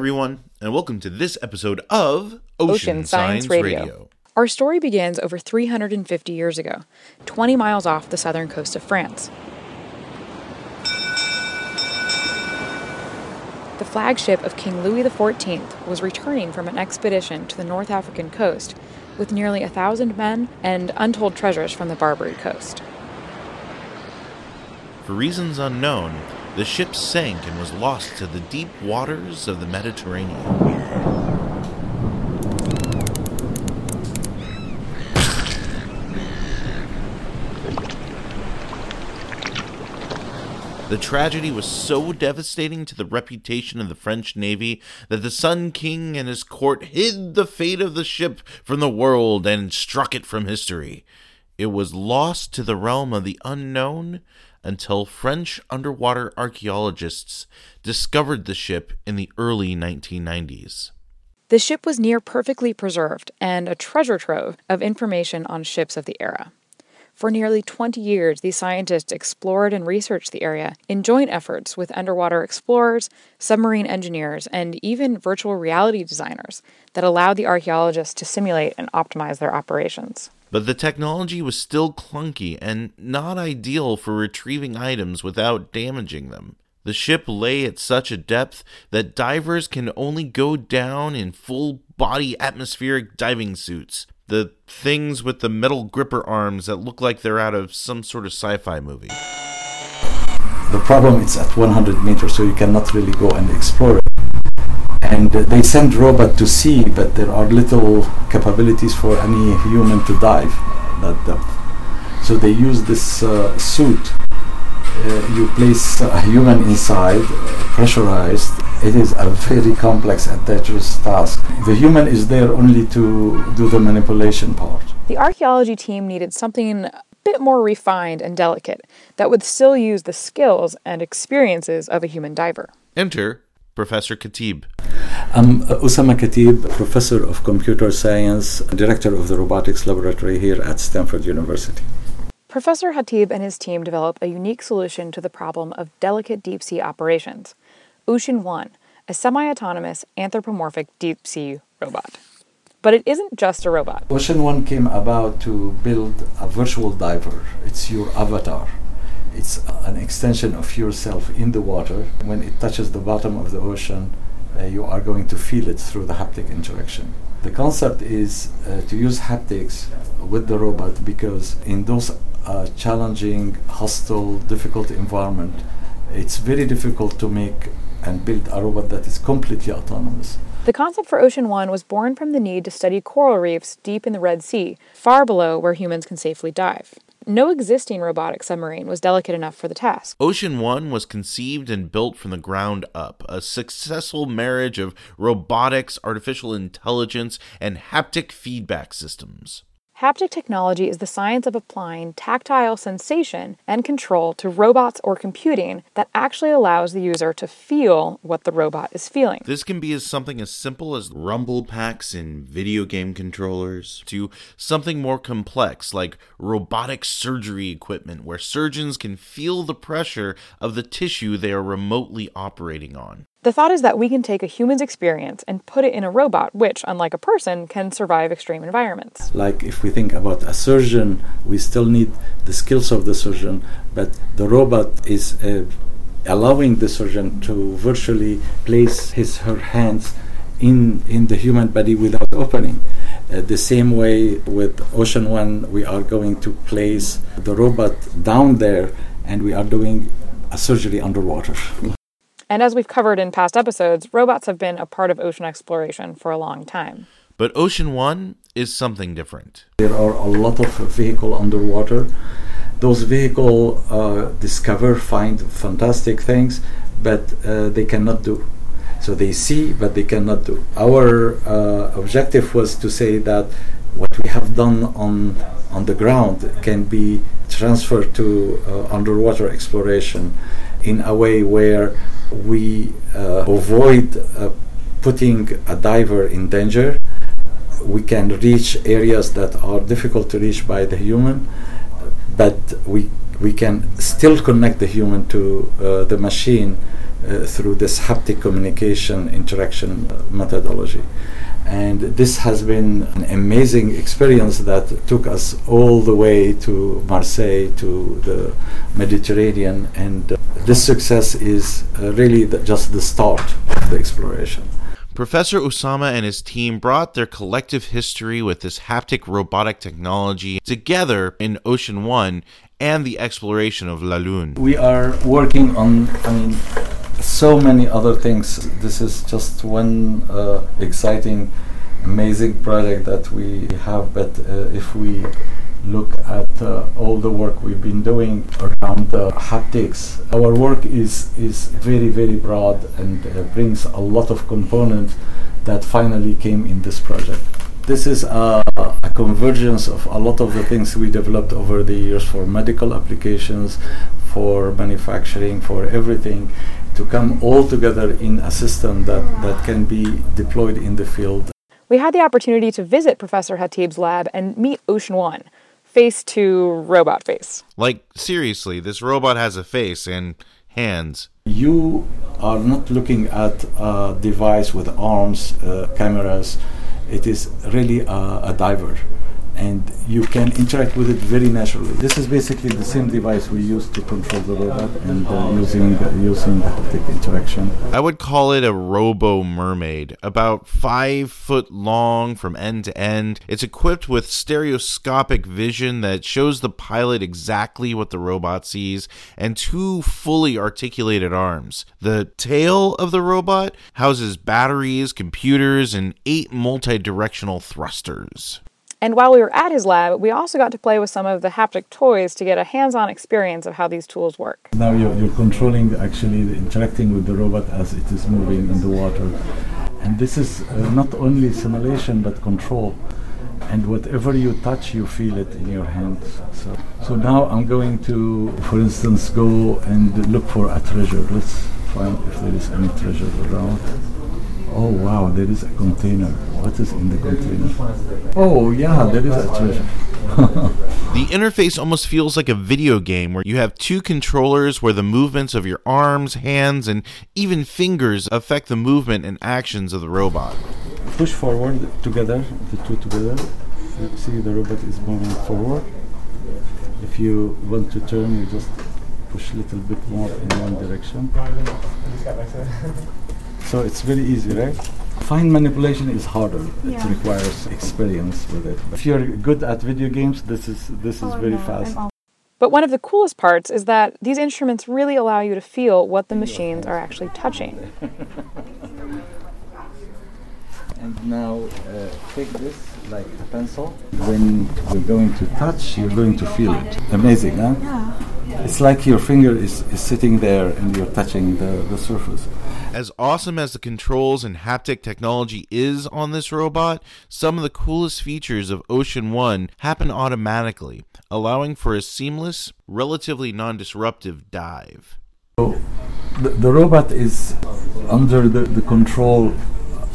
everyone, and welcome to this episode of Ocean, Ocean Science Radio. Our story begins over 350 years ago, 20 miles off the southern coast of France. The flagship of King Louis XIV was returning from an expedition to the North African coast with nearly a thousand men and untold treasures from the Barbary coast. For reasons unknown, the ship sank and was lost to the deep waters of the Mediterranean. The tragedy was so devastating to the reputation of the French Navy that the Sun King and his court hid the fate of the ship from the world and struck it from history. It was lost to the realm of the unknown until French underwater archaeologists discovered the ship in the early 1990s. The ship was near perfectly preserved and a treasure trove of information on ships of the era. For nearly 20 years, these scientists explored and researched the area in joint efforts with underwater explorers, submarine engineers, and even virtual reality designers that allowed the archaeologists to simulate and optimize their operations. But the technology was still clunky and not ideal for retrieving items without damaging them. The ship lay at such a depth that divers can only go down in full body atmospheric diving suits, the things with the metal gripper arms that look like they're out of some sort of sci-fi movie. The problem is at 100 meters, so you cannot really go and explore it. And uh, they send robot to sea, but there are little capabilities for any human to dive that depth. So they use this uh, suit. Uh, you place a human inside, pressurized. It is a very complex and dangerous task. The human is there only to do the manipulation part. The archaeology team needed something a bit more refined and delicate that would still use the skills and experiences of a human diver. Enter Professor Khatib. I'm Oussama Khatib, professor of computer science, director of the robotics laboratory here at Stanford University. Professor Khatib and his team develop a unique solution to the problem of delicate deep sea operations Ocean One, a semi autonomous anthropomorphic deep sea robot. But it isn't just a robot. Ocean One came about to build a virtual diver, it's your avatar. It's an extension of yourself in the water. When it touches the bottom of the ocean, uh, you are going to feel it through the haptic interaction. The concept is uh, to use haptics with the robot because in those uh, challenging, hostile, difficult environment, it's very difficult to make and build a robot that is completely autonomous. The concept for Ocean One was born from the need to study coral reefs deep in the Red Sea, far below where humans can safely dive. No existing robotic submarine was delicate enough for the task. Ocean One was conceived and built from the ground up, a successful marriage of robotics, artificial intelligence, and haptic feedback systems. Haptic technology is the science of applying tactile sensation and control to robots or computing that actually allows the user to feel what the robot is feeling. This can be as something as simple as rumble packs in video game controllers to something more complex like robotic surgery equipment where surgeons can feel the pressure of the tissue they are remotely operating on. The thought is that we can take a human's experience and put it in a robot, which, unlike a person, can survive extreme environments. Like if we think about a surgeon, we still need the skills of the surgeon, but the robot is uh, allowing the surgeon to virtually place his her hands in in the human body without opening. Uh, the same way with Ocean One, we are going to place the robot down there, and we are doing a surgery underwater. And as we've covered in past episodes, robots have been a part of ocean exploration for a long time. But Ocean One is something different. There are a lot of vehicles underwater. Those vehicles uh, discover, find fantastic things, but uh, they cannot do. So they see, but they cannot do. Our uh, objective was to say that what we have done on on the ground can be transferred to uh, underwater exploration in a way where we uh, avoid uh, putting a diver in danger. We can reach areas that are difficult to reach by the human, but we we can still connect the human to uh, the machine uh, through this haptic communication interaction methodology. And this has been an amazing experience that took us all the way to Marseille, to the Mediterranean. And uh, this success is uh, really the, just the start of the exploration. Professor Oussama and his team brought their collective history with this haptic robotic technology together in Ocean One and the exploration of La Lune. We are working on, I mean, so many other things. This is just one uh, exciting, amazing project that we have. But uh, if we look at uh, all the work we've been doing around the haptics, our work is is very very broad and uh, brings a lot of components that finally came in this project. This is a, a convergence of a lot of the things we developed over the years for medical applications, for manufacturing, for everything to come all together in a system that, that can be deployed in the field. We had the opportunity to visit Professor Khatib's lab and meet Ocean One, face to robot face. Like, seriously, this robot has a face and hands. You are not looking at a device with arms, uh, cameras. It is really a, a diver and you can interact with it very naturally. This is basically the same device we use to control the robot and uh, using uh, using haptic interaction. I would call it a robo mermaid, about five foot long from end to end. It's equipped with stereoscopic vision that shows the pilot exactly what the robot sees, and two fully articulated arms. The tail of the robot houses batteries, computers, and eight multi-directional thrusters. And while we were at his lab, we also got to play with some of the haptic toys to get a hands on experience of how these tools work. Now you're, you're controlling, actually interacting with the robot as it is moving in the water. And this is uh, not only simulation but control. And whatever you touch, you feel it in your hands. So, so now I'm going to, for instance, go and look for a treasure. Let's find if there is any treasure around. Oh wow, there is a container. What is in the container? Oh yeah, there is a treasure. the interface almost feels like a video game where you have two controllers where the movements of your arms, hands, and even fingers affect the movement and actions of the robot. Push forward together, the two together. You see the robot is moving forward. If you want to turn, you just push a little bit more in one direction. So it's very easy, right? Fine manipulation is harder. Yeah. It requires experience with it. If you're good at video games, this is this is oh, very no, fast. But one of the coolest parts is that these instruments really allow you to feel what the machines are actually touching. and now uh, take this like a pencil. When you're going to touch, you're going to feel it. Amazing, huh? Yeah. It's like your finger is, is sitting there and you're touching the, the surface. As awesome as the controls and haptic technology is on this robot, some of the coolest features of Ocean One happen automatically, allowing for a seamless, relatively non disruptive dive. So the, the robot is under the, the control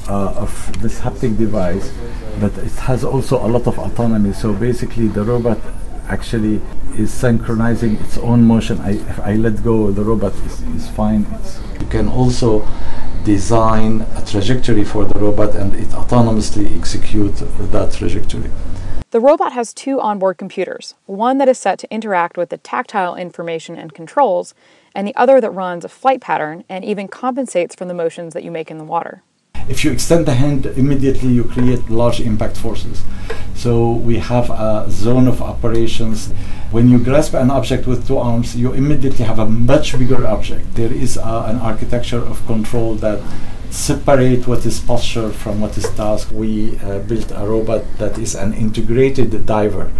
uh, of this haptic device, but it has also a lot of autonomy. So basically, the robot actually is synchronizing its own motion. I, if I let go, the robot is, is fine. It's you can also design a trajectory for the robot and it autonomously execute that trajectory. The robot has two onboard computers, one that is set to interact with the tactile information and controls, and the other that runs a flight pattern and even compensates for the motions that you make in the water if you extend the hand immediately you create large impact forces. So we have a zone of operations. When you grasp an object with two arms you immediately have a much bigger object. There is an architecture of control that separate what is posture from what is task. We uh, built a robot that is an integrated diver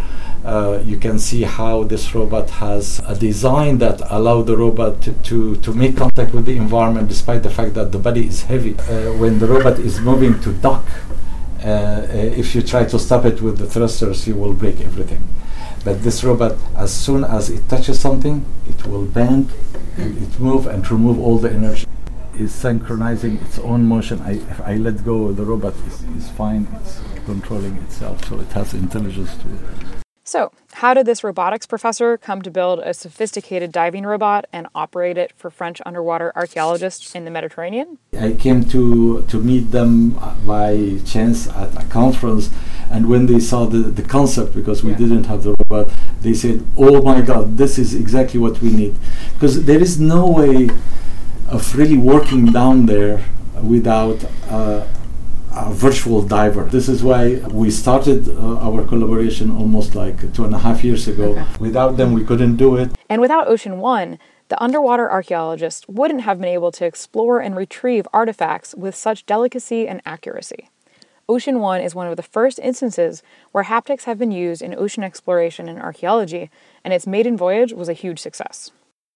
uh, you can see how this robot has a design that allow the robot to, to, to, make contact with the environment despite the fact that the body is heavy. Uh, when the robot is moving to dock, uh, uh, if you try to stop it with the thrusters, you will break everything. But this robot, as soon as it touches something, it will bend and it move and remove all the energy. Is synchronizing its own motion. I, if I let go, the robot is, is fine. It's controlling itself, so it has intelligence to it. So, how did this robotics professor come to build a sophisticated diving robot and operate it for French underwater archaeologists in the Mediterranean? I came to, to meet them by chance at a conference, and when they saw the, the concept, because we yeah. didn't have the robot, they said, Oh my god, this is exactly what we need. Because there is no way of really working down there without uh, a virtual diver. This is why we started uh, our collaboration almost like two and a half years ago. Okay. Without them, we couldn't do it. And without Ocean One, the underwater archaeologists wouldn't have been able to explore and retrieve artifacts with such delicacy and accuracy. Ocean One is one of the first instances where haptics have been used in ocean exploration and archaeology, and its maiden voyage was a huge success.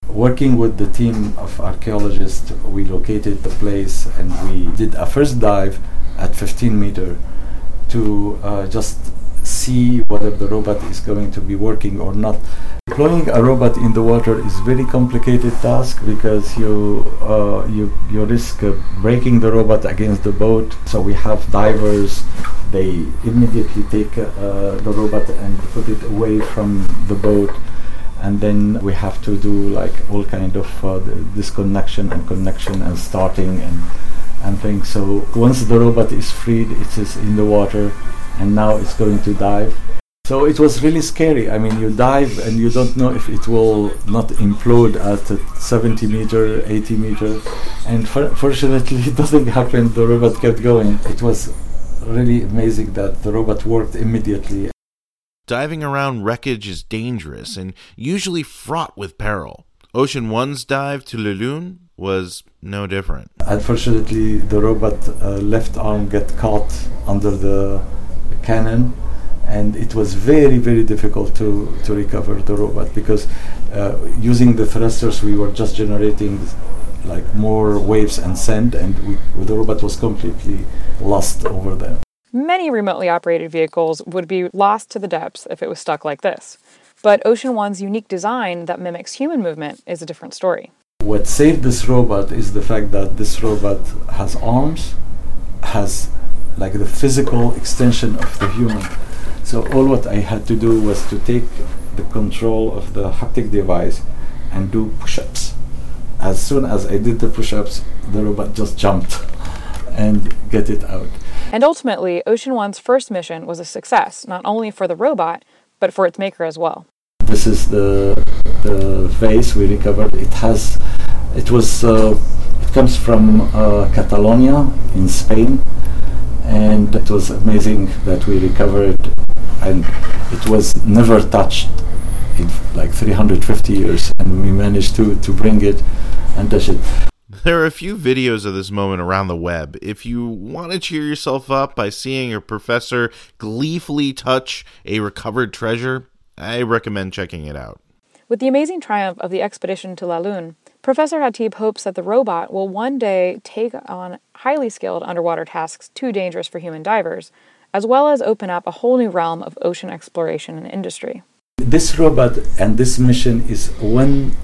Working with the team of archaeologists, we located the place and we did a first dive at 15 meter to uh, just see whether the robot is going to be working or not. Deploying a robot in the water is very complicated task because you uh, you you risk uh, breaking the robot against the boat. So we have divers. They immediately take uh, the robot and put it away from the boat and then we have to do like all kind of uh, disconnection and connection and starting and and things. So once the robot is freed, it is in the water, and now it's going to dive. So it was really scary. I mean, you dive and you don't know if it will not implode at 70 meter, 80 meter, and for fortunately it doesn't happen. The robot kept going. It was really amazing that the robot worked immediately. Diving around wreckage is dangerous and usually fraught with peril. Ocean One's dive to La Lune was no different. Unfortunately, the robot uh, left arm got caught under the cannon, and it was very, very difficult to, to recover the robot because uh, using the thrusters, we were just generating like more waves and sand, and we, the robot was completely lost over there. Many remotely operated vehicles would be lost to the depths if it was stuck like this. But Ocean One's unique design that mimics human movement is a different story. What saved this robot is the fact that this robot has arms, has like the physical extension of the human. So all what I had to do was to take the control of the haptic device and do push-ups. As soon as I did the push-ups, the robot just jumped and get it out. And ultimately, Ocean One's first mission was a success, not only for the robot, but for its maker as well. This is the the vase we recovered. It has, it was, uh, it comes from uh, Catalonia in Spain, and it was amazing that we recovered, and it was never touched in like 350 years, and we managed to to bring it and touch it. There are a few videos of this moment around the web. If you want to cheer yourself up by seeing your professor gleefully touch a recovered treasure, I recommend checking it out. With the amazing triumph of the expedition to La Lune, Professor Khatib hopes that the robot will one day take on highly skilled underwater tasks too dangerous for human divers, as well as open up a whole new realm of ocean exploration and industry. This robot and this mission is one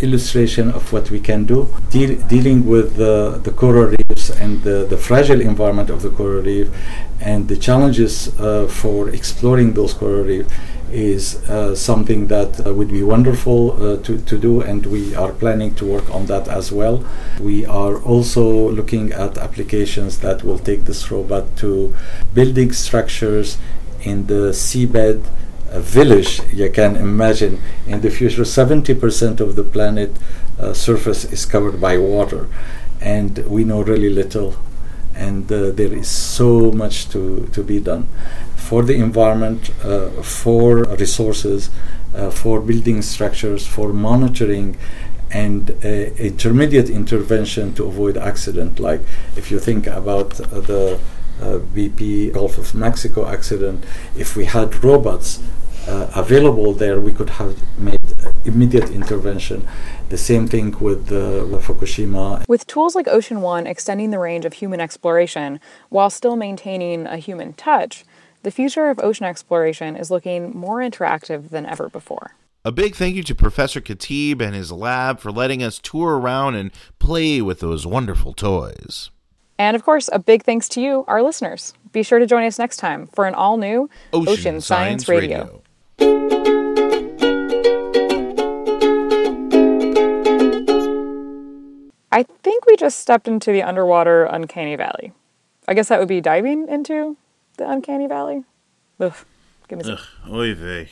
illustration of what we can do, De- dealing with the, the coral reefs and the, the fragile environment of the coral reef and the challenges uh, for exploring those coral reefs is uh, something that uh, would be wonderful uh, to, to do, and we are planning to work on that as well. We are also looking at applications that will take this robot to building structures in the seabed a village you can imagine in the future 70% of the planet uh, surface is covered by water. And we know really little and uh, there is so much to, to be done. For the environment uh, for resources uh, for building structures for monitoring and intermediate intervention to avoid accident like if you think about the uh, BP Gulf of Mexico accident, if we had robots uh, available there, we could have made immediate intervention. The same thing with, uh, with Fukushima. With tools like Ocean One extending the range of human exploration while still maintaining a human touch, the future of ocean exploration is looking more interactive than ever before. A big thank you to Professor Khatib and his lab for letting us tour around and play with those wonderful toys. And of course, a big thanks to you, our listeners. Be sure to join us next time for an all new Ocean, Ocean Science, Science Radio. Radio. I think we just stepped into the underwater uncanny valley. I guess that would be diving into the uncanny valley. Ugh, give me some. Oy vey.